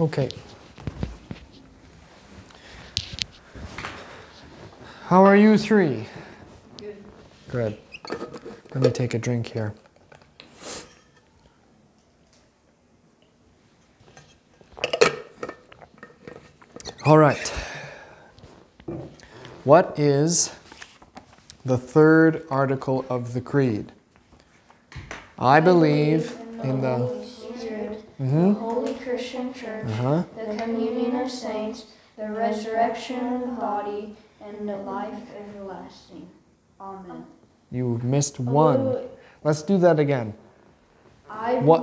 Okay. How are you three? Good. Good. Let me take a drink here. All right. What is the third article of the Creed? I believe in the. Mm-hmm. Holy Spirit, hmm the Holy Christian Church, Uh-huh. the communion of saints, the resurrection of the body, and the life everlasting. Amen. You missed one. Let's do that again. I What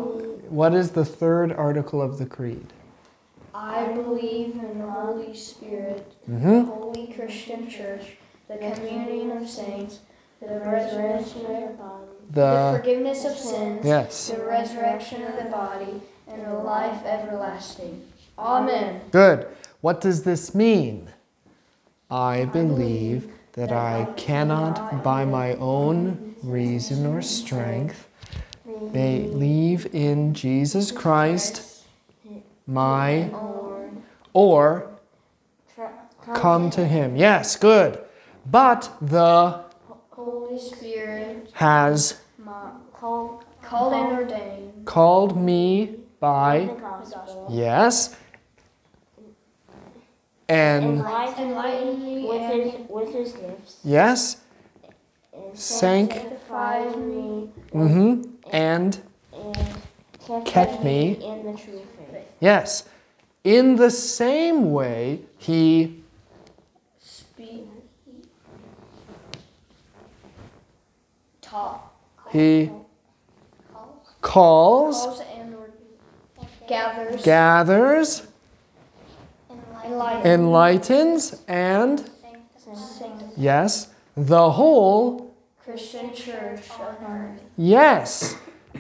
what is the third article of the creed? I believe in the Holy Spirit, the Mhm. the Holy Christian Church, the communion of saints, the resurrection of the body, the The forgiveness of sins, Yes. the resurrection of the body, and a life everlasting. Amen. Good. What does this mean? I believe that I cannot by my own reason or strength believe in Jesus Christ, my or come to him. Yes, good. But the Holy Spirit, has called, called and ordained called me by the gospel. yes and Enlighten me with and his, with his gifts. yes And sank sanctifies me mhm and and kept me in the true faith. Yes. In the same way, he speak taught he calls, calls and or- gathers gathers, enlighten enlightens, and sanctifies yes, the whole Christian church on earth. yes,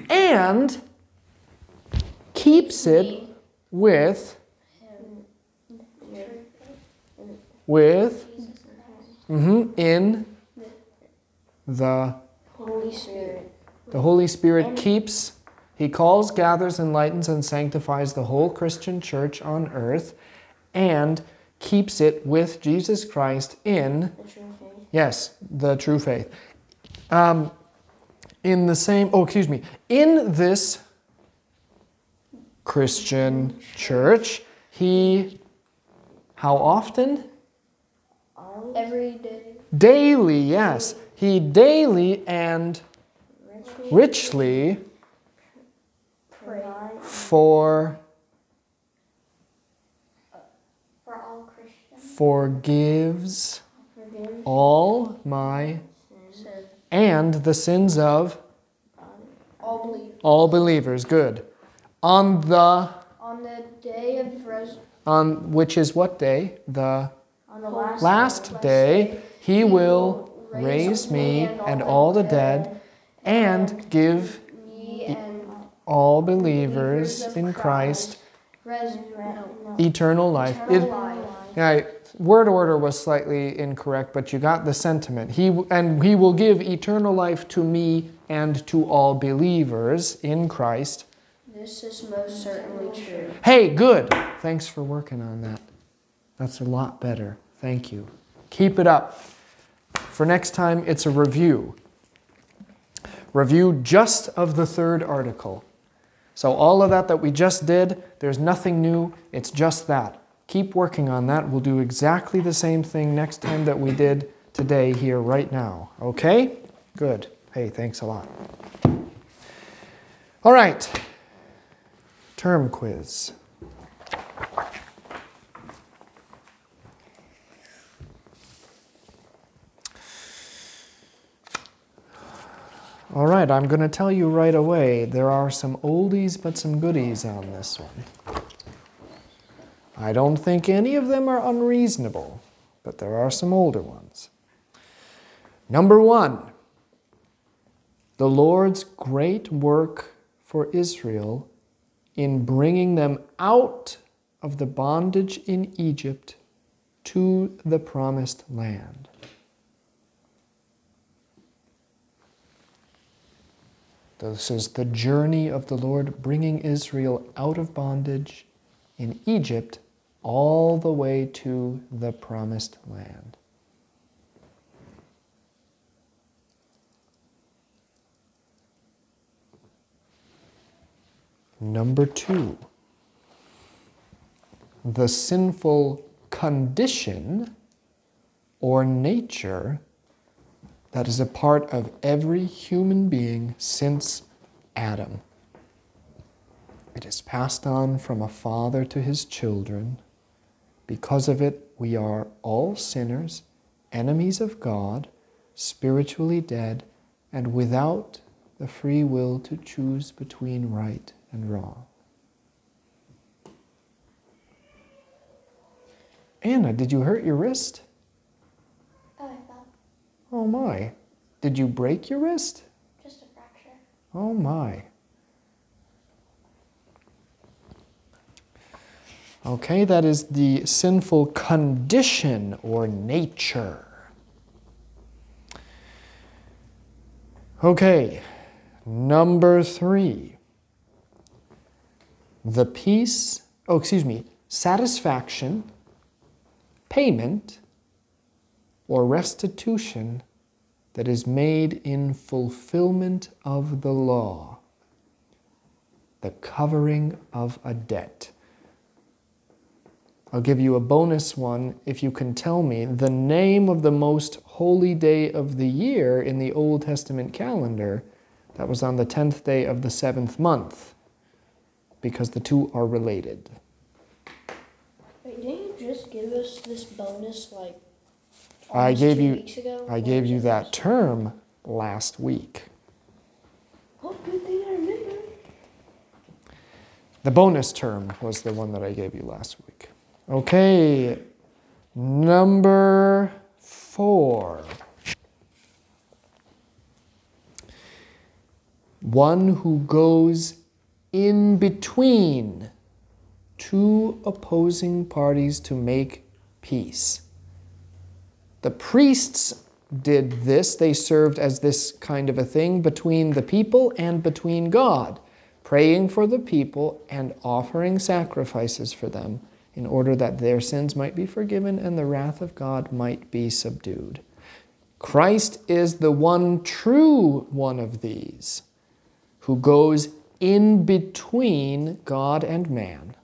and keeps it with with mm-hmm, in the Holy Spirit. The Holy Spirit keeps, He calls, gathers, enlightens, and sanctifies the whole Christian church on earth and keeps it with Jesus Christ in, The true faith. yes, the true faith. Um, in the same, oh, excuse me, in this Christian church, He, how often? Every day. Daily, yes. He daily and richly Pray for for all Christians. forgives all my Says and the sins of all believe. all believers. Good. On the On the day of res- on which is what day? The On the last, last day he will raise me and all the dead and give me and all believers in Christ eternal life. It- Yeah, word order was slightly incorrect, but you got the sentiment. He and he will give eternal life to me and to all believers in Christ. This is most certainly true. Hey, good. Thanks for working on that. That's a lot better. Thank you. Keep it up. For next time, it's a review. Review just of the third article. So, all of that that we just did, there's nothing new, it's just that. Keep working on that. We'll do exactly the same thing next time that we did today, here, right now. Okay? Good. Hey, thanks a lot. All right. Term quiz. All right, I'm going to tell you right away there are some oldies but some goodies on this one. I don't think any of them are unreasonable, but there are some older ones. Number one, the Lord's great work for Israel in bringing them out of the bondage in Egypt to the promised land. This is the journey of the Lord bringing Israel out of bondage in Egypt all the way to the promised land. Number two, the sinful condition or nature that is a part of every human being since Adam. It is passed on from a father to his children. Because of it, we are all sinners, enemies of God, spiritually dead, and without the free will to choose between right and wrong. Anna, did you hurt your wrist? Oh, my. Did you break your wrist? just a fracture. Oh my. Okay, that is the sinful condition or nature. Okay, number three. The peace, oh, excuse me, satisfaction, payment, or restitution that is made in fulfillment of the law, the covering of a debt. I'll give you a bonus one if you can tell me the name of the most holy day of the year in the Old Testament calendar that was on the 10th day of the seventh month, because the two are related. Wait, didn't you just give us this bonus like I gave you- weeks ago? I gave you that term last week. Oh, good thing I remember. The bonus term was the one that I gave you last week. Okay, number four. One who goes in between two opposing parties to make peace. The priests did this, they served as this kind of a thing between the people and between God, praying for the people and offering sacrifices for them in order that their sins might be forgiven and the wrath of God might be subdued. Christ is the one true one of these who goes in between God and man.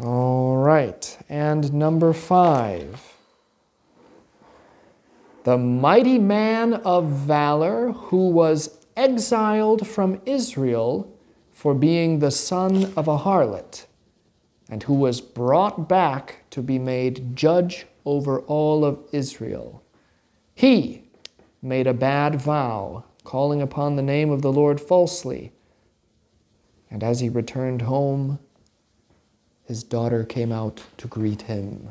All right, and number five. The mighty man of valor who was exiled from Israel for being the son of a harlot, and who was brought back to be made judge over all of Israel. He made a bad vow, calling upon the name of the Lord falsely. And as he returned home, his daughter came out to greet him.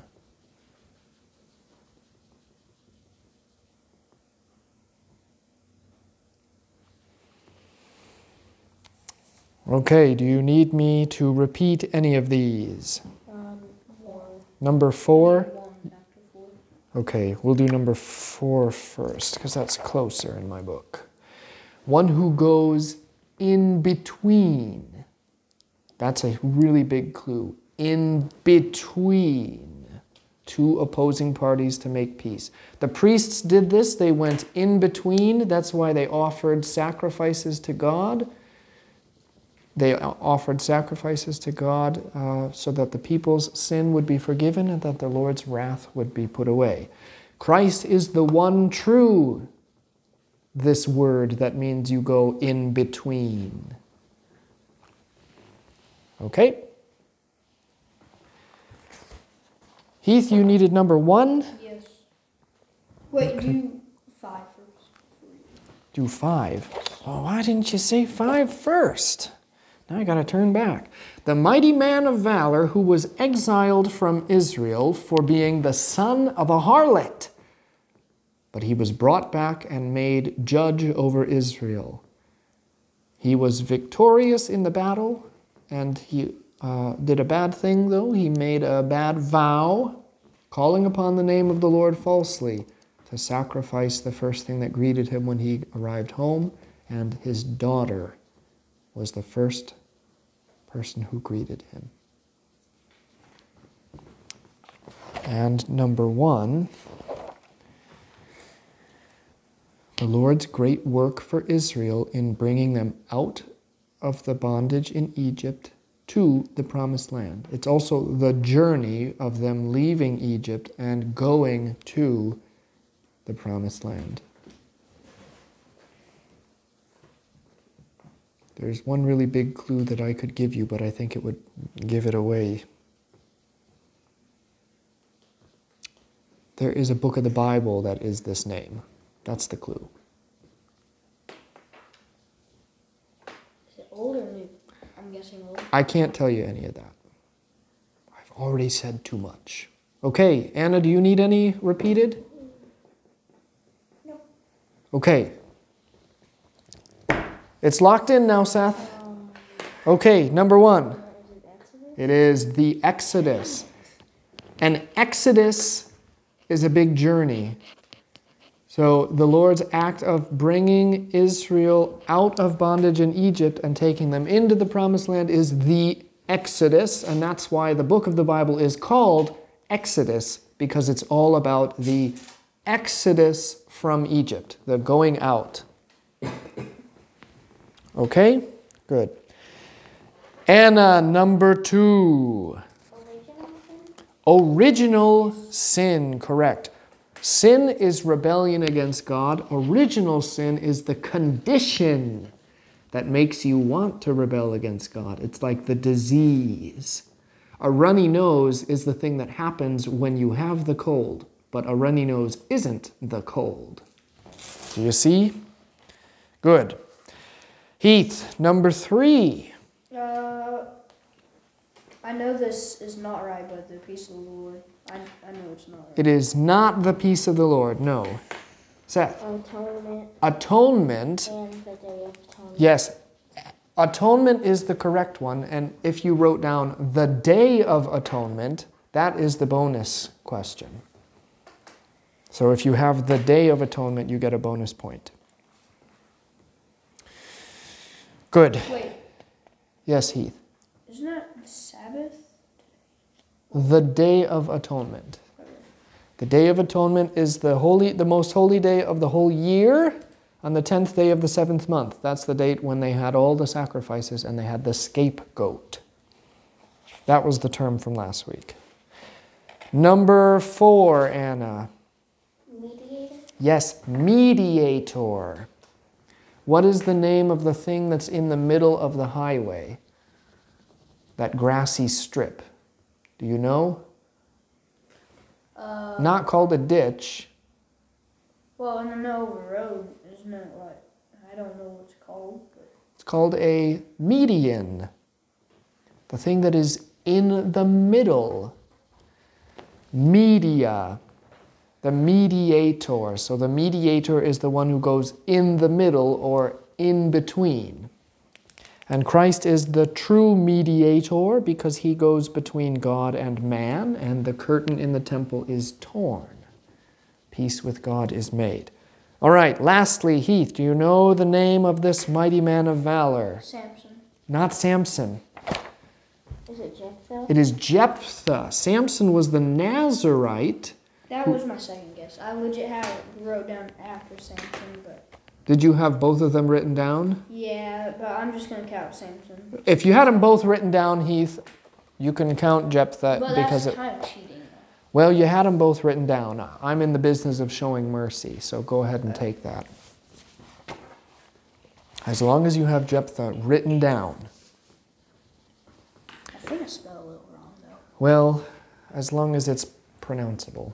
Okay, do you need me to repeat any of these? Um. Number four? Four. Okay, we'll do number four first, because that's closer in my book. One who goes in between. That's a really big clue. In between two opposing parties to make peace. The priests did this, they went in between. That's why they offered sacrifices to God. They offered sacrifices to God uh, so that the people's sin would be forgiven and that the Lord's wrath would be put away. Christ is the one true, this word that means you go in between. Okay? Heath, you needed number one. Yes. Wait, Okay. do five first. Do five. Oh, why didn't you say five first? Now I gotta turn back. The mighty man of valor who was exiled from Israel for being the son of a harlot. But he was brought back and made judge over Israel. He was victorious in the battle, and he uh, did a bad thing, though. He made a bad vow, calling upon the name of the Lord falsely to sacrifice the first thing that greeted him when he arrived home, and his daughter was the first person who greeted him. And number one, the Lord's great work for Israel in bringing them out of the bondage in Egypt to the promised land. It's also the journey of them leaving Egypt and going to the promised land. There's one really big clue that I could give you, but I think it would give it away. There is a book of the Bible that is this name. That's the clue. Is it old or new? Guessing old. I can't tell you any of that. I've already said too much. Okay, Anna, do you need any repeated? No. Okay. It's locked in now, Seth. Okay, number one. It is the Exodus. An Exodus is a big journey. So, the Lord's act of bringing Israel out of bondage in Egypt and taking them into the promised land is the Exodus, and that's why the book of the Bible is called Exodus, because it's all about the Exodus from Egypt, the going out. Okay? Good. Anna, number two. Original sin? Original sin, correct. Sin is rebellion against God. Original sin is the condition that makes you want to rebel against God. It's like the disease. A runny nose is the thing that happens when you have the cold, but a runny nose isn't the cold. Do you see? Good. Heath, number three. Uh, I know this is not right, but the peace of the Lord. I, I know it's not. It is not the peace of the Lord, no. Seth, Atonement atonement, and the Day of Atonement. yes, atonement is the correct one. And if you wrote down the day of atonement, that is the bonus question. So if you have the day of atonement, you get a bonus point. Good. Wait, Yes, Heath. isn't that Sabbath? The day of atonement. The day of atonement is the holy the most holy day of the whole year on the 10th day of the 7th month. That's the date when they had all the sacrifices and they had the scapegoat. That was the term from last week. Number 4, Anna. Mediator? Yes, mediator. What is the name of the thing that's in the middle of the highway? That grassy strip. Do you know? Uh, Not called a ditch. well, in the middle of a road, isn't it like, I don't know what it's called, but It's called a median. The thing that is in the middle. Media. The mediator. So the mediator is the one who goes in the middle or in between. And Christ is the true mediator because he goes between God and man, and the curtain in the temple is torn. Peace with God is made. All right, lastly, Heath, do you know the name of this mighty man of valor? Samson. Not Samson. Is it Jephthah? It is Jephthah. Samson was the Nazarite. That was my second guess. I legit had it wrote down after Samson, but Did you have both of them written down? yeah, but I'm just gonna count Samson. If you had them both written down, Heath, you can count Jephthah because that's it. kind of cheating. Well, you had them both written down. I'm in the business of showing mercy, so go ahead and take that. As long as you have Jephthah written down. I think I spelled a little wrong though. Well, as long as it's pronounceable.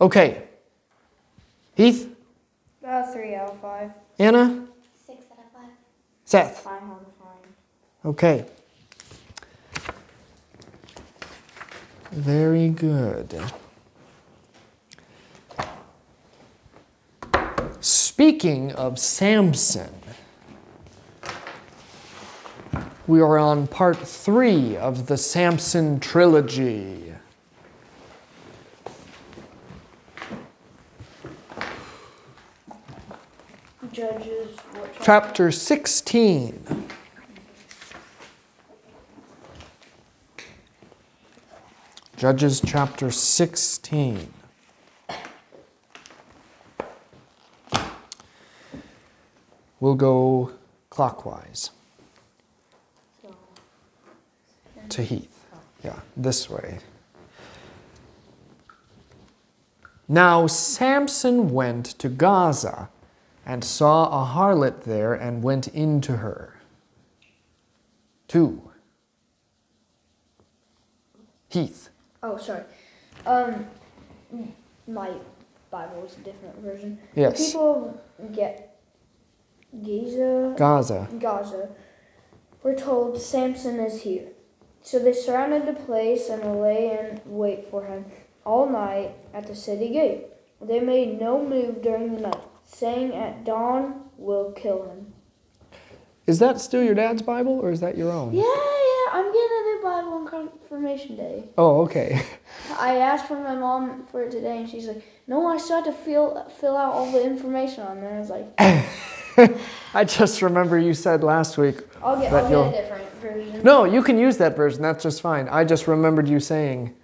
Okay. Heath, About three out of five. Anna, Six out of five. Seth. Five out of five. Okay. Very good. Speaking of Samson, we are on part three of the Samson trilogy. Judges, chapter? chapter 16. Judges chapter 16. We'll go clockwise so, to Heath. Yeah, this way. Now Samson went to Gaza and saw a harlot there and went into her. 2. Heath. Oh, sorry. Um, my Bible is a different version. The Yes. people of Ge- Giza, Gaza. Gaza were told Samson is here. So they surrounded the place and lay in wait for him all night at the city gate. They made no move during the night, saying, At dawn we'll kill him. Is that still your dad's Bible or is that your own? Yeah, yeah, I'm getting a new Bible on confirmation day. Oh, okay. I asked for my mom for it today, and she's like, "No, I still have to fill fill out all the information on there." I was like, I just remember you said last week. "I'll get, But I'll you'll- get a different version." No, you can use that version. That's just fine. I just remembered you saying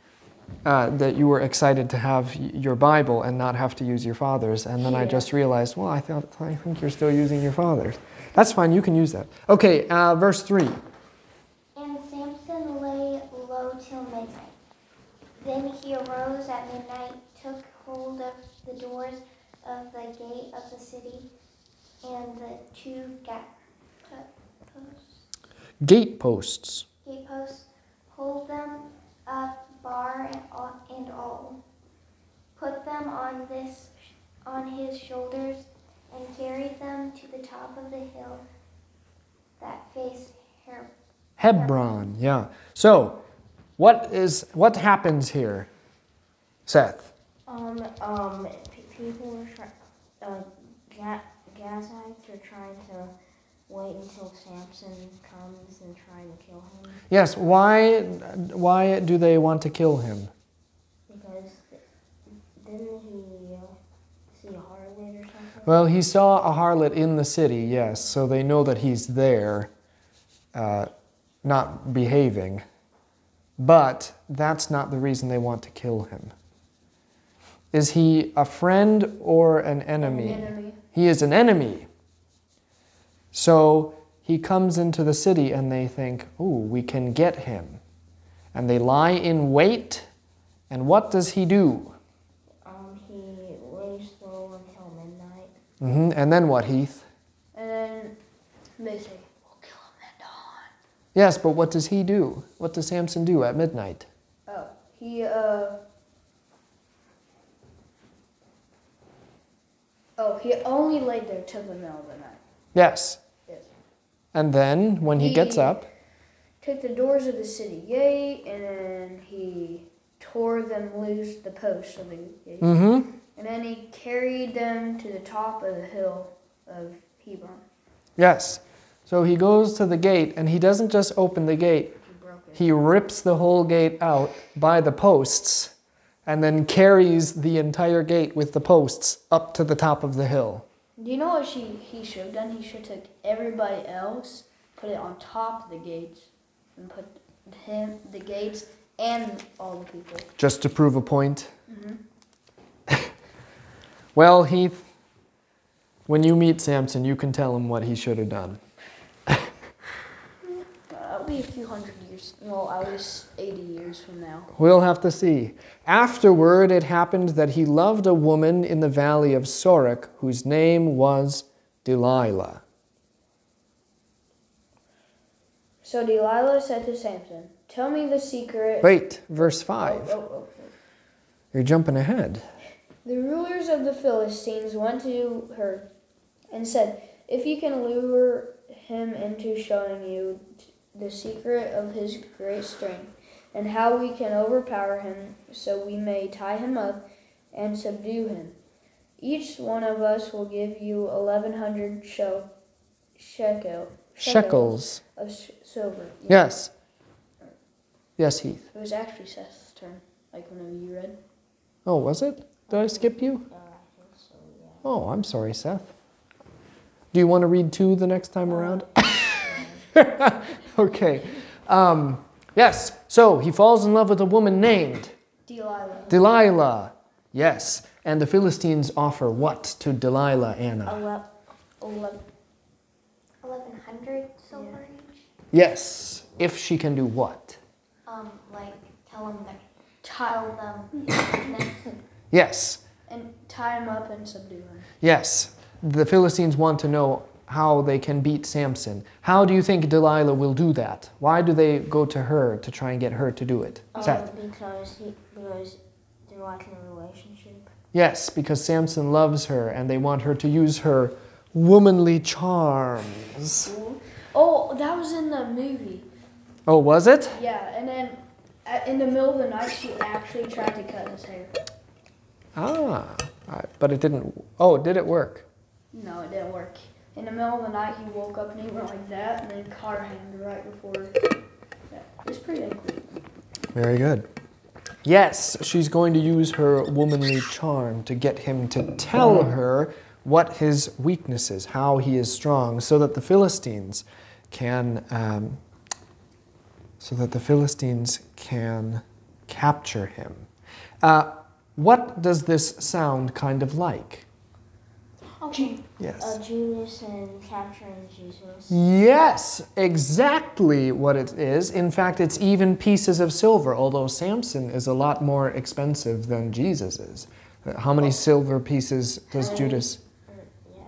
uh, that you were excited to have your Bible and not have to use your father's, and then I just realized, well, I thought I think you're still using your father's. That's fine. You can use that. Okay, uh, verse three. And Samson lay low till midnight. Then he arose at midnight, took hold of the doors of the gate of the city and the two gate posts, Gate posts. gate posts, hold them up, bar and all. Put them on this on his shoulders and carried them to the top of the hill that faced Her- Hebron. Yeah. So, what is what happens here, Seth? Um, um, people were trying, uh, Ga- Gazites are trying to wait until Samson comes and try and kill him Yes. Why? Why do they want to kill him? because didn't he uh, see a harlot or something? Well, he saw a harlot in the city, yes, so they know that he's there, uh, not behaving. But that's not the reason they want to kill him. Is he a friend or an enemy? Enemy. He is an enemy. So he comes into the city and they think, ooh, we can get him. And they lie in wait. And what does he do? Um, he lays low until midnight. Mm-hmm. And then what, Heath? And then they say, "We'll kill him at dawn." Yes, but what does he do? What does Samson do at midnight? Oh, he uh. Oh, he only laid there till the middle of the night. Yes. And then when he gets He- up, Took the doors of the city gate, and then he tore them loose, the posts of the gate. mm-hmm. And then he carried them to the top of the hill of Hebron. Yes. So he goes to the gate and he doesn't just open the gate, He he rips the whole gate out by the posts and then carries the entire gate with the posts up to the top of the hill. Do you know what she, he should have done? He should have took everybody else, put it on top of the gates, and put him, the gates, and all the people. Just to prove a point. Mm-hmm. Well, Heath, when you meet Samson, you can tell him what he should have done. That'll be a few hundred years. Well, at least 80 years from now. We'll have to see. Afterward, it happened that he loved a woman in the valley of Sorek whose name was Delilah. So Delilah said to Samson, Tell me the secret. Wait, verse Oh, 5. oh, oh, oh. You're jumping ahead. The rulers of the Philistines went to her and said, If you can lure him into showing you the secret of his great strength, and how we can overpower him, so we may tie him up and subdue him, each one of us will give you eleven hundred shel- shekel Shekels. of sh- silver. Yes. Yes, Heath. It was actually Seth's turn, like whenever you read. Oh, was it? Did I skip you? Uh, I so, yeah. Oh, I'm sorry, Seth. Do you want to read two the next time around? okay. Um, Yes. So he falls in love with a woman named Delilah. Delilah. Yes. And the Philistines offer what to Delilah, Anna? Ele- ele- 1100 silver each. Yes. If she can do what? Um, like tell them to Tie, tell them. Yes. and tie him up and subdue him. Yes. The Philistines want to know how they can beat Samson. How do you think Delilah will do that? Why do they go to her to try and get her to do it? Seth. um, because he because they're like in a relationship. Yes, because Samson loves her and they want her to use her womanly charms. Oh, that was in the movie. Oh, was it? Yeah, and then in the middle of the night, she actually tried to cut his hair. Ah, but it didn't. Oh, did it work? No, it didn't work. In the middle of the night, he woke up and he went like that, and then caught her hand right before. Yeah, it's pretty cool. Very good. Yes, she's going to use her womanly charm to get him to tell her what his weakness is, how he is strong, so that the Philistines can, um, so that the Philistines can capture him. Uh, what does this sound kind of like? Yes. Uh, Judas and capturing Jesus. Yes, exactly what it is. In fact, it's even pieces of silver, although Samson is a lot more expensive than Jesus is. How many silver pieces does. Judas? Yeah,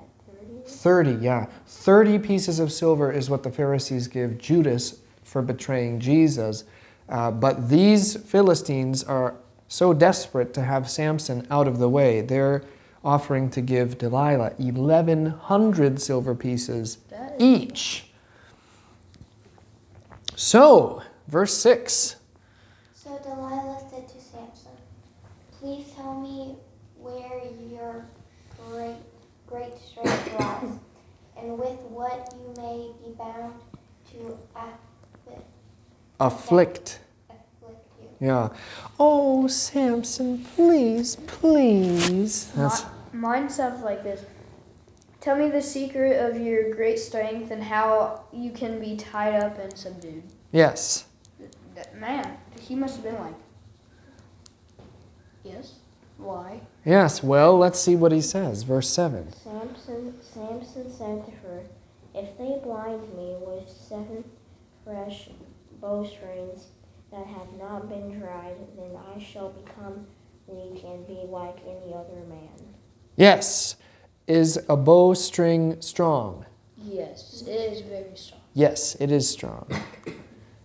thirty. 30, yeah. 30 pieces of silver is what the Pharisees give Judas for betraying Jesus. Uh, but these Philistines are so desperate to have Samson out of the way, they're offering to give Delilah 1,100 silver pieces each. So, verse 6. So Delilah said to Samson, Please tell me where your great great strength lies, and with what you may be bound to afflict, Afflict. afflict you. Yeah. Oh, Samson, please, please. That's, Mine sounds like this. Tell me the secret of your great strength and how you can be tied up and subdued. yes. That man, he must have been like, yes, why? Yes, well, let's see what he says. Verse 7. Samson, Samson said to her, If they blind me with seven fresh bowstrings that have not been dried, then I shall become weak and be like any other man. Yes. Is a bowstring strong? Yes, it is very strong. Yes, it is strong.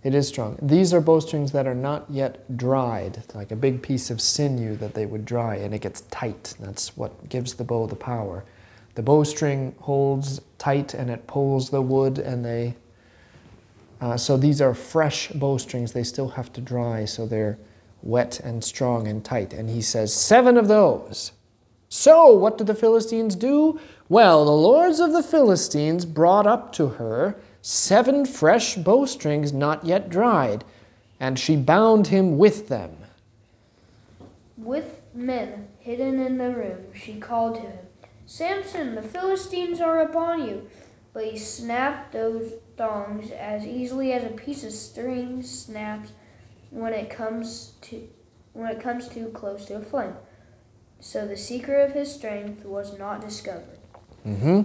It is strong. These are bowstrings that are not yet dried, like a big piece of sinew that they would dry, and it gets tight. That's what gives the bow the power. The bowstring holds tight and it pulls the wood, and they. Uh, so these are fresh bowstrings. They still have to dry, so they're wet and strong and tight. And he says, Seven of those. So, what did the Philistines do? Well, the lords of the Philistines brought up to her seven fresh bowstrings not yet dried, and she bound him with them. With men hidden in the room, she called to him, Samson, the Philistines are upon you. But he snapped those thongs as easily as a piece of string snaps when it comes to when it comes too close to a flame. So the secret of his strength was not discovered. Mm-hmm.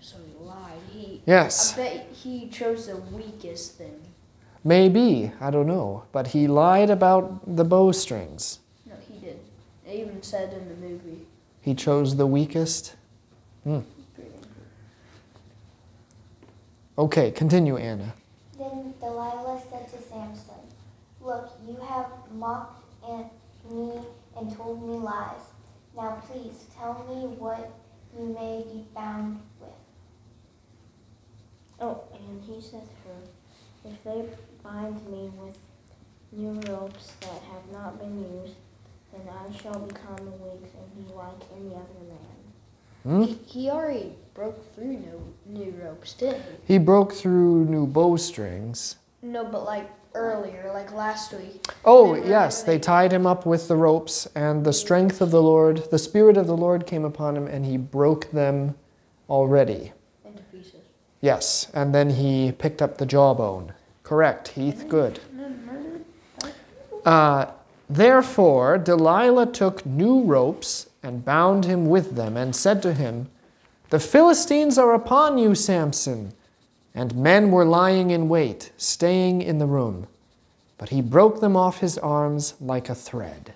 So he lied. He Yes, I bet he chose the weakest thing. maybe. I don't know. But he lied about the bowstrings. No, he did. It even said in the movie. He chose the weakest. Okay, continue, Anna. Then Delilah said to Samson, Look, you have mocked at me and told me lies. Now please tell me what you may be bound with. Oh, and he said to her, If they bind me with new ropes that have not been used, then I shall become weak and be like any other man. Hmm? He, he already broke through new, new ropes, didn't he? He broke through new bowstrings. No, but like earlier, like last week. Oh, yes, they tied him up with the ropes, and the strength of the Lord, the Spirit of the Lord came upon him, and he broke them already. Into pieces. Yes, and then he picked up the jawbone. Correct, Heath, good. Uh, Therefore, Delilah took new ropes and bound him with them, and said to him, The Philistines are upon you, Samson. And men were lying in wait, staying in the room. But he broke them off his arms like a thread.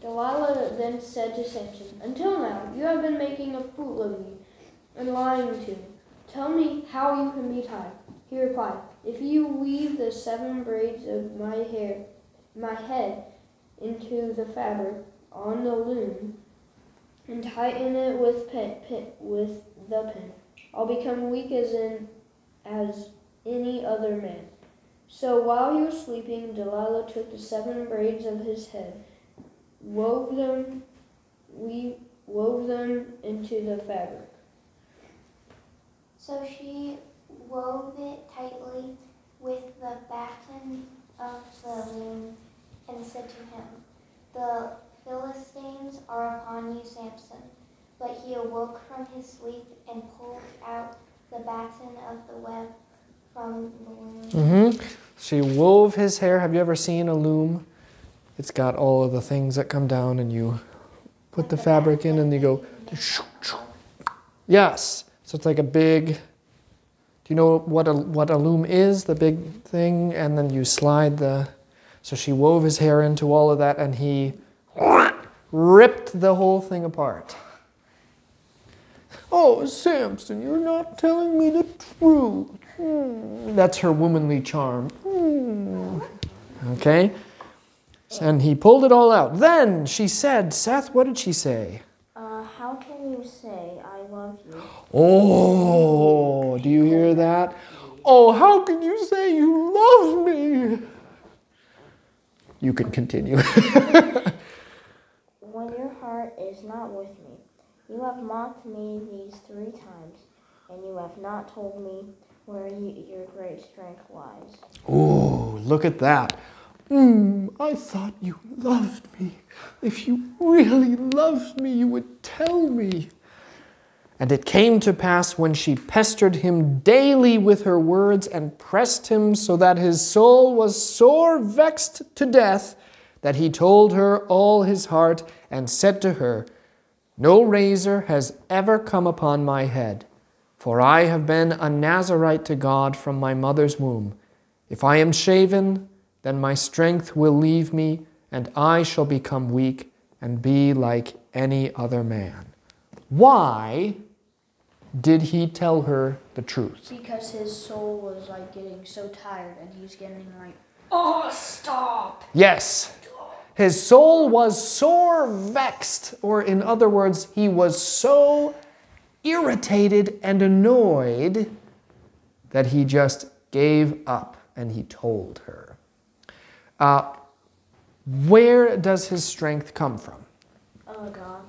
Delilah then said to Samson, Until now you have been making a fool of me and lying to me. Tell me how you can be tied. He replied, If you weave the seven braids of my hair, my head, into the fabric on the loom, and tighten it with pin, pin with the pin, I'll become weak as in as any other man. So while he was sleeping, Delilah took the seven braids of his head wove them we wove them into the fabric. So she wove it tightly with the batten of the loom and said to him, The Philistines are upon you, Samson. But he awoke from his sleep and pulled out the batten of the web from the loom. Mm-hmm. She wove his hair. Have you ever seen a loom? It's got all of the things that come down, and you put the fabric in, and you go. Yes. So it's like a big. Do you know what a what a loom is? The big thing, and then you slide the. So she wove his hair into all of that, and he ripped the whole thing apart. Oh, Samson, you're not telling me the truth. Hmm. That's her womanly charm. Hmm. Okay? And he pulled it all out. Then she said, Seth, what did she say? Uh, how can you say I love you? Oh, do you hear that? Oh, how can you say you love me? You can continue. When your heart is not with me, you have mocked me these three times, and you have not told me where you, your great strength lies. oh, look at that. Mm, I thought you loved me. If you really loved me, you would tell me. And it came to pass when she pestered him daily with her words and pressed him so that his soul was sore vexed to death, that he told her all his heart and said to her, No razor has ever come upon my head, for I have been a Nazarite to God from my mother's womb. If I am shaven, then my strength will leave me, and I shall become weak and be like any other man. Why did he tell her the truth? Because his soul was like getting so tired and he's getting like, Oh, stop! Yes, his soul was sore vexed, or in other words, he was so irritated and annoyed that he just gave up and he told her. Uh, where does his strength come from? Oh, God.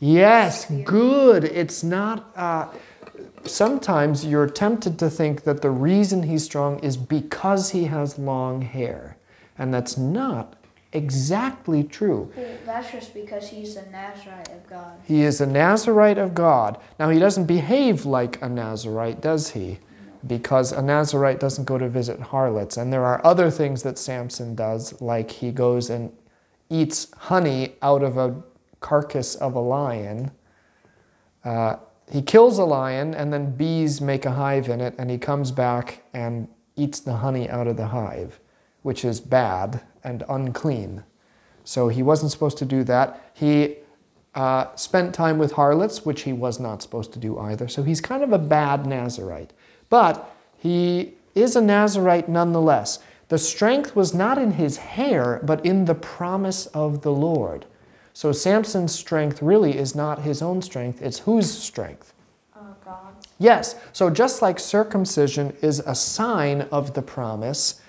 Yes, good. It's not. Uh, sometimes you're tempted to think that the reason he's strong is because he has long hair. And that's not exactly true. That's just because he's a Nazarite of God. He is a Nazarite of God. Now, he doesn't behave like a Nazarite, does he? Because a Nazarite doesn't go to visit harlots. And there are other things that Samson does, like he goes and eats honey out of a carcass of a lion. Uh, he kills a lion, and then bees make a hive in it, and he comes back and eats the honey out of the hive, which is bad and unclean. So he wasn't supposed to do that. He uh, spent time with harlots, which he was not supposed to do either. So he's kind of a bad Nazarite. But he is a Nazarite nonetheless. The strength was not in his hair, but in the promise of the Lord. So Samson's strength really is not his own strength, it's whose strength? Oh, God. Yes, so just like circumcision is a sign of the promise,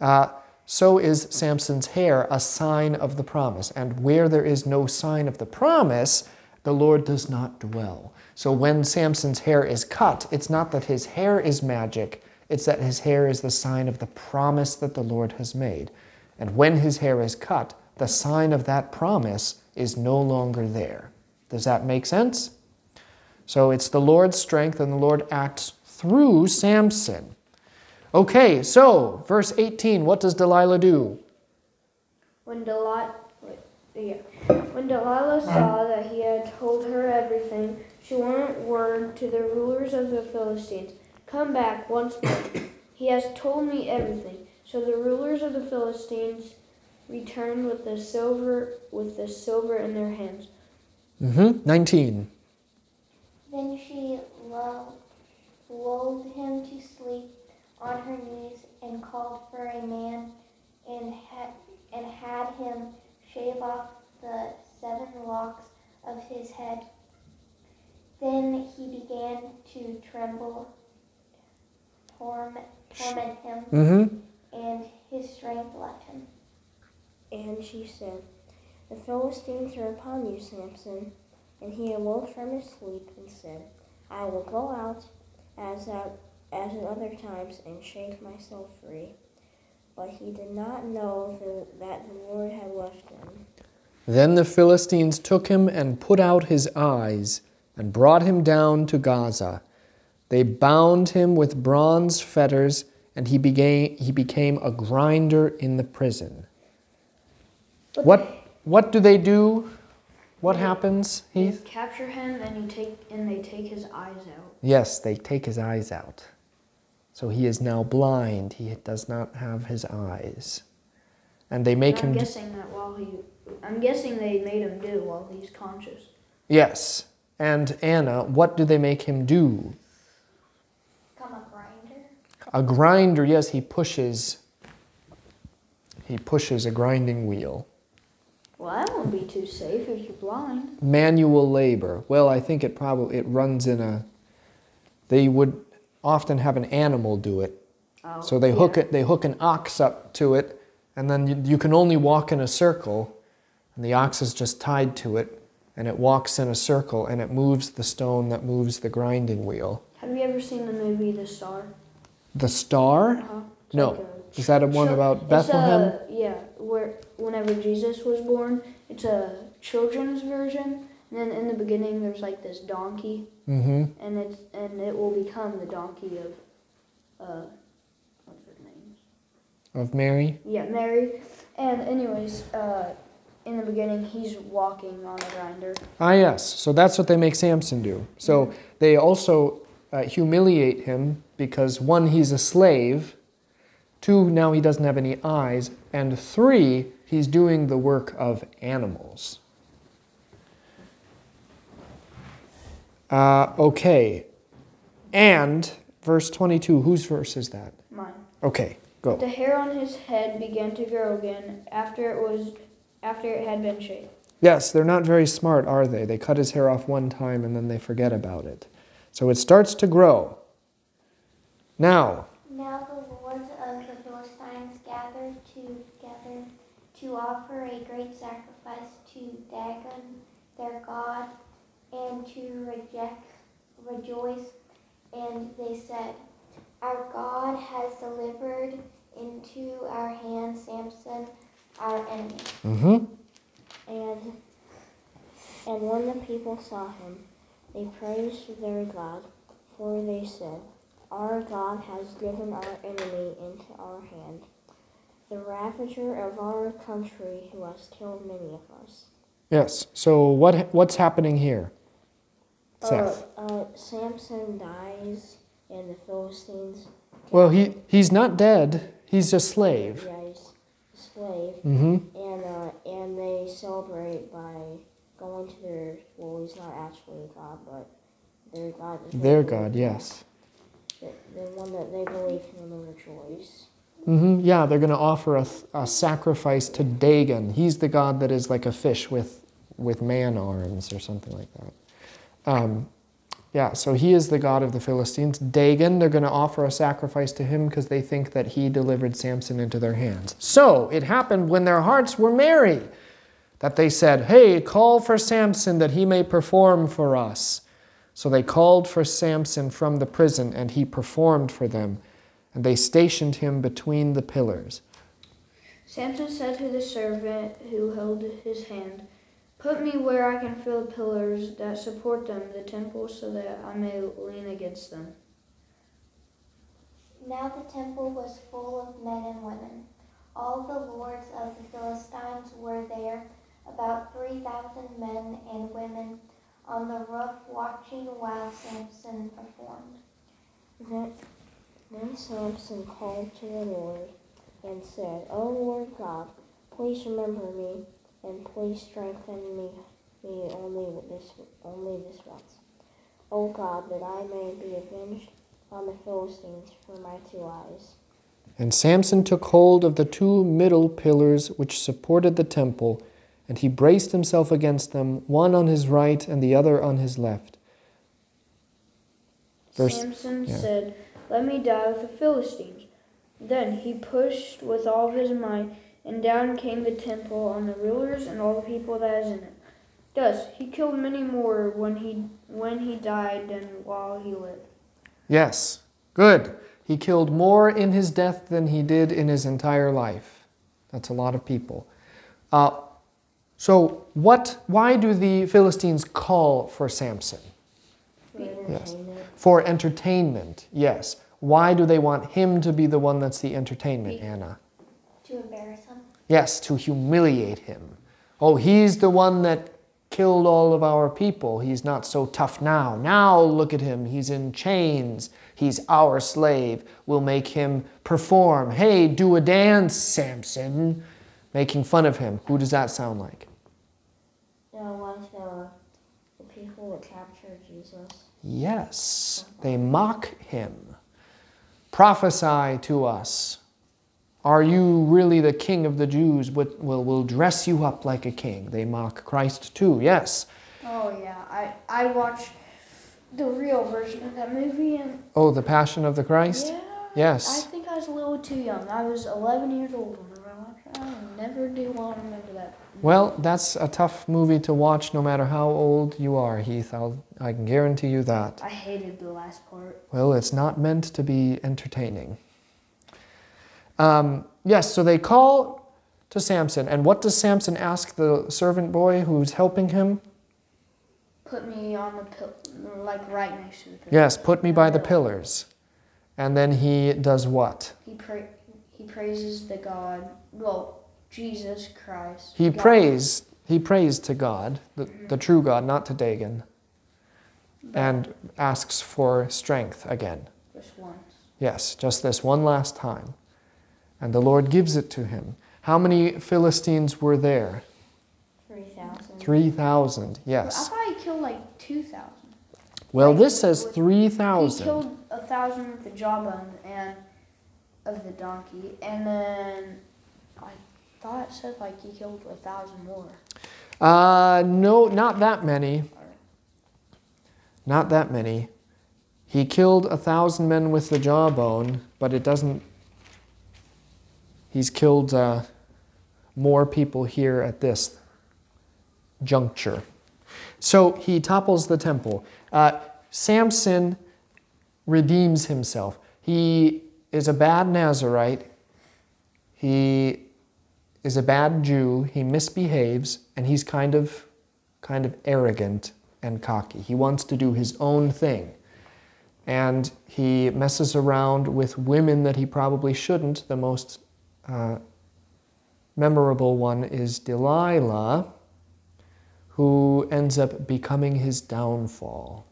uh, so is Samson's hair a sign of the promise. And where there is no sign of the promise, the Lord does not dwell. So when Samson's hair is cut, it's not that his hair is magic, it's that his hair is the sign of the promise that the Lord has made. And when his hair is cut, the sign of that promise is no longer there. Does that make sense? So it's the Lord's strength, and the Lord acts through Samson. Okay, so verse 18, what does Delilah do? When Delilah, yeah, when Delilah saw that he had told her everything, she went word to the rulers of the Philistines, "Come back once more. he has told me everything." So the rulers of the Philistines returned with the silver with the silver in their hands. Mm-hmm. 19. Then she lulled, lulled him to sleep on her knees and called for a man and had, and had him shave off the seven locks of his head. Then he began to tremble, torment, torment him, Mm-hmm. and his strength left him. And she said, The Philistines are upon you, Samson. And he awoke from his sleep and said, I will go out as at, as at other times and shake myself free. But he did not know that the Lord had left him. Then the Philistines took him and put out his eyes and brought him down to Gaza. They bound him with bronze fetters, and he became, he became a grinder in the prison. But What, what do they do? What happens, They capture him and you take and they take his eyes out. Yes, they take his eyes out. So he is now blind. He does not have his eyes. And they make And I'm him. do- guessing that while he, I'm guessing they made him do while he's conscious. yes. And Anna, what do they make him do? Become a grinder. A grinder, yes, he pushes. He pushes a grinding wheel. Well, that won't be too safe if you're blind. Manual labor. Well, I think it probably it runs in a. They would often have an animal do it. Oh, So they hook yeah. it. They hook an ox up to it, and then you, you can only walk in a circle, and the ox is just tied to it, and it walks in a circle, and it moves the stone that moves the grinding wheel. Have you ever seen the movie The Star? The star? Uh-huh. No. like a- Is that a one Chil- about Bethlehem? a- yeah, where whenever Jesus was born, it's a children's version. And then in the beginning, there's like this donkey, Mm-hmm. and it's and it will become the donkey of, uh, what's her name? Of Mary. Yeah, Mary. And anyways, uh, in the beginning, he's walking on a grinder. Ah, yes. So that's what they make Samson do. So they also uh, humiliate him because one, he's a slave. Two, now he doesn't have any eyes. And three, he's doing the work of animals. Uh, okay. And verse 22, whose verse is that? Mine. Okay, go. The hair on his head began to grow again after it was after it had been shaved. Yes, they're not very smart, are they? They cut his hair off one time and then they forget about it. So it starts to grow. Now, Now the lords of the Philistines gathered together to offer a great sacrifice to Dagon, their god, and to reject, rejoice. And they said, Our God has delivered into our hands Samson, our enemy. hmm And and when the people saw him, they praised their God, for they said, Our God has given our enemy into our hand, the ravager of our country who has killed many of us. yes. So what what's happening here? Seth. Uh, uh, Samson dies, and the Philistines. Well, he he's not dead. He's a slave. Yeah, he's a slave, hmm and uh, and they celebrate by going to their. Well, he's not actually a god, but their god. is Their God, yes. The, the one that they believe in and rejoice. hmm Yeah, they're going to offer a, a sacrifice to Dagon. He's the god that is like a fish with with man arms or something like that. Um, yeah, so he is the god of the Philistines. Dagon, they're going to offer a sacrifice to him because they think that he delivered Samson into their hands. So it happened when their hearts were merry that they said, Hey, call for Samson that he may perform for us. So they called for Samson from the prison, and he performed for them, and they stationed him between the pillars. Samson said to the servant who held his hand, Put me where I can feel the pillars that support them, the temple, so that I may lean against them. Now the temple was full of men and women. All the the lords of the Philistines were there, about 3,000 men and women on the roof watching while Samson performed. Then, then Samson called to the Lord and said, O Lord God, please remember me and please strengthen me, me only this only this once. O God, that I may be avenged on the Philistines for my two eyes. And Samson took hold of the two middle pillars which supported the temple, and he braced himself against them, one on his right and the other on his left. Verse- Samson yeah. said, Let me die with the Philistines. Then he pushed with all his might, and down came the temple on the rulers and all the people that is in it. Thus he killed many more when he when he died than while he lived. Yes, good. He killed more in his death than he did in his entire life. That's a lot of people. Uh, so, what? Why do the Philistines call for Samson? For Yes. For entertainment, yes. Why do they want him to be the one that's the entertainment, Anna? To embarrass him. Yes, to humiliate him. Oh, he's the one that killed all of our people. He's not so tough now. Now look at him. He's in chains. He's our slave. We'll make him perform. Hey, do a dance, Samson. Making fun of him. Who does that sound like? Now, like the, the people that captured Jesus. Yes, they mock him. Prophesy to us. Are you really the king of the Jews? We'll, we'll, dress you up like a king. They mock Christ too, yes. Oh yeah, I I watched the real version of that movie and Oh, the Passion of the Christ? yeah. Yes. I think I was a little too young. I was 11 years old when I watched it. I never do want to remember that. Well, that's a tough movie to watch no matter how old you are, Heath. I'll, I can guarantee you that. I hated the last part. Well, it's not meant to be entertaining. Um, yes, so they call to Samson. And what does Samson ask the servant boy who's helping him? Put me on the pill, like right next to the pillar. Yes, put me by the pillars. And then he does what? He pray, he praises the God, well, Jesus Christ. He God. prays. He prays to God, the, the true God, not to Dagon, and asks for strength again. Just once. Yes, just this one last time. And the Lord gives it to him. How many Philistines were there? 3,000. 3,000, yes. I thought he killed like 2,000. Well, Like, this says with- He 3,000. killed a thousand with the jawbone and of the donkey, and then I thought it said like he killed a thousand more. Uh, no, not that many. Not that many. He killed a thousand men with the jawbone, but it doesn't. He's killed uh, more people here at this juncture. So he topples the temple. Uh, Samson redeems himself. He is a bad Nazarite. He is a bad Jew. He misbehaves, and he's kind of, kind of arrogant and cocky. He wants to do his own thing, and he messes around with women that he probably shouldn't. The most uh, memorable one is Delilah, who ends up becoming his downfall.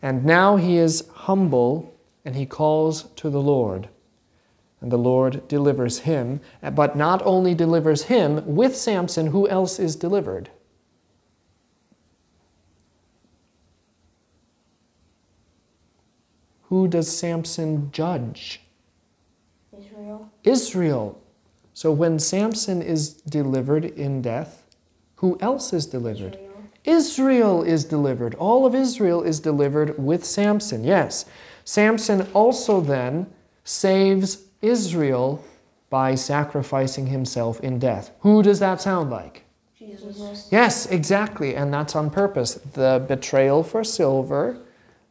And now he is humble, and he calls to the Lord. And the Lord delivers him, but not only delivers him, with Samson, who else is delivered? Who does Samson judge? Israel. Israel. So when Samson is delivered in death, who else is delivered? Israel. Israel is delivered. All of Israel is delivered with Samson. Yes. Samson also then saves Israel by sacrificing himself in death. Who does that sound like? Jesus. Jesus. Yes, exactly, and that's on purpose. The betrayal for silver,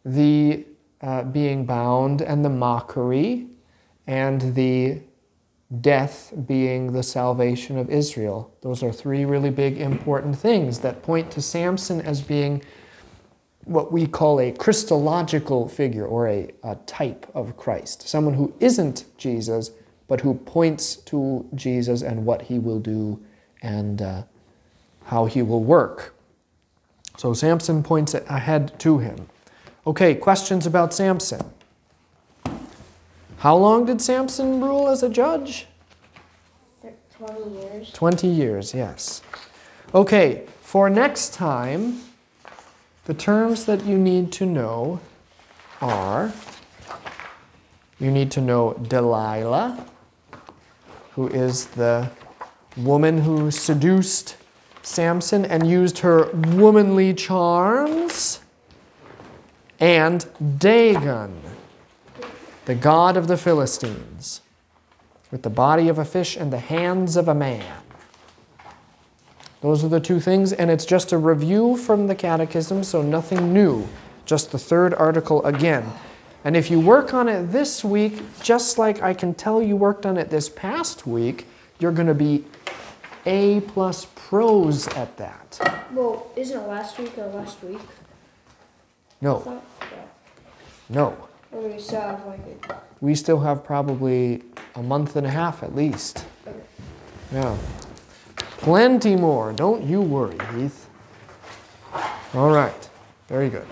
the uh, being bound, and the mockery, and the death being the salvation of Israel. Those are three really big, important things that point to Samson as being what we call a Christological figure or a, a type of Christ. Someone who isn't Jesus, but who points to Jesus and what he will do and uh, how he will work. So Samson points ahead to him. Okay, questions about Samson. How long did Samson rule as a judge? 20 years. 20 years, yes. Okay, for next time, the terms that you need to know are you need to know Delilah, who is the woman who seduced Samson and used her womanly charms, and Dagon, the god of the Philistines with the body of a fish and the hands of a man. Those are the two things, and it's just a review from the Catechism, so nothing new, just the third article again. And if you work on it this week, just like I can tell you worked on it this past week, you're going to be A plus pros at that. Well, isn't it last week or last week? No, no. Or we still have like a, We still have probably a month and a half at least. Okay. Yeah. Plenty more. Don't you worry, Heath. All right. Very good.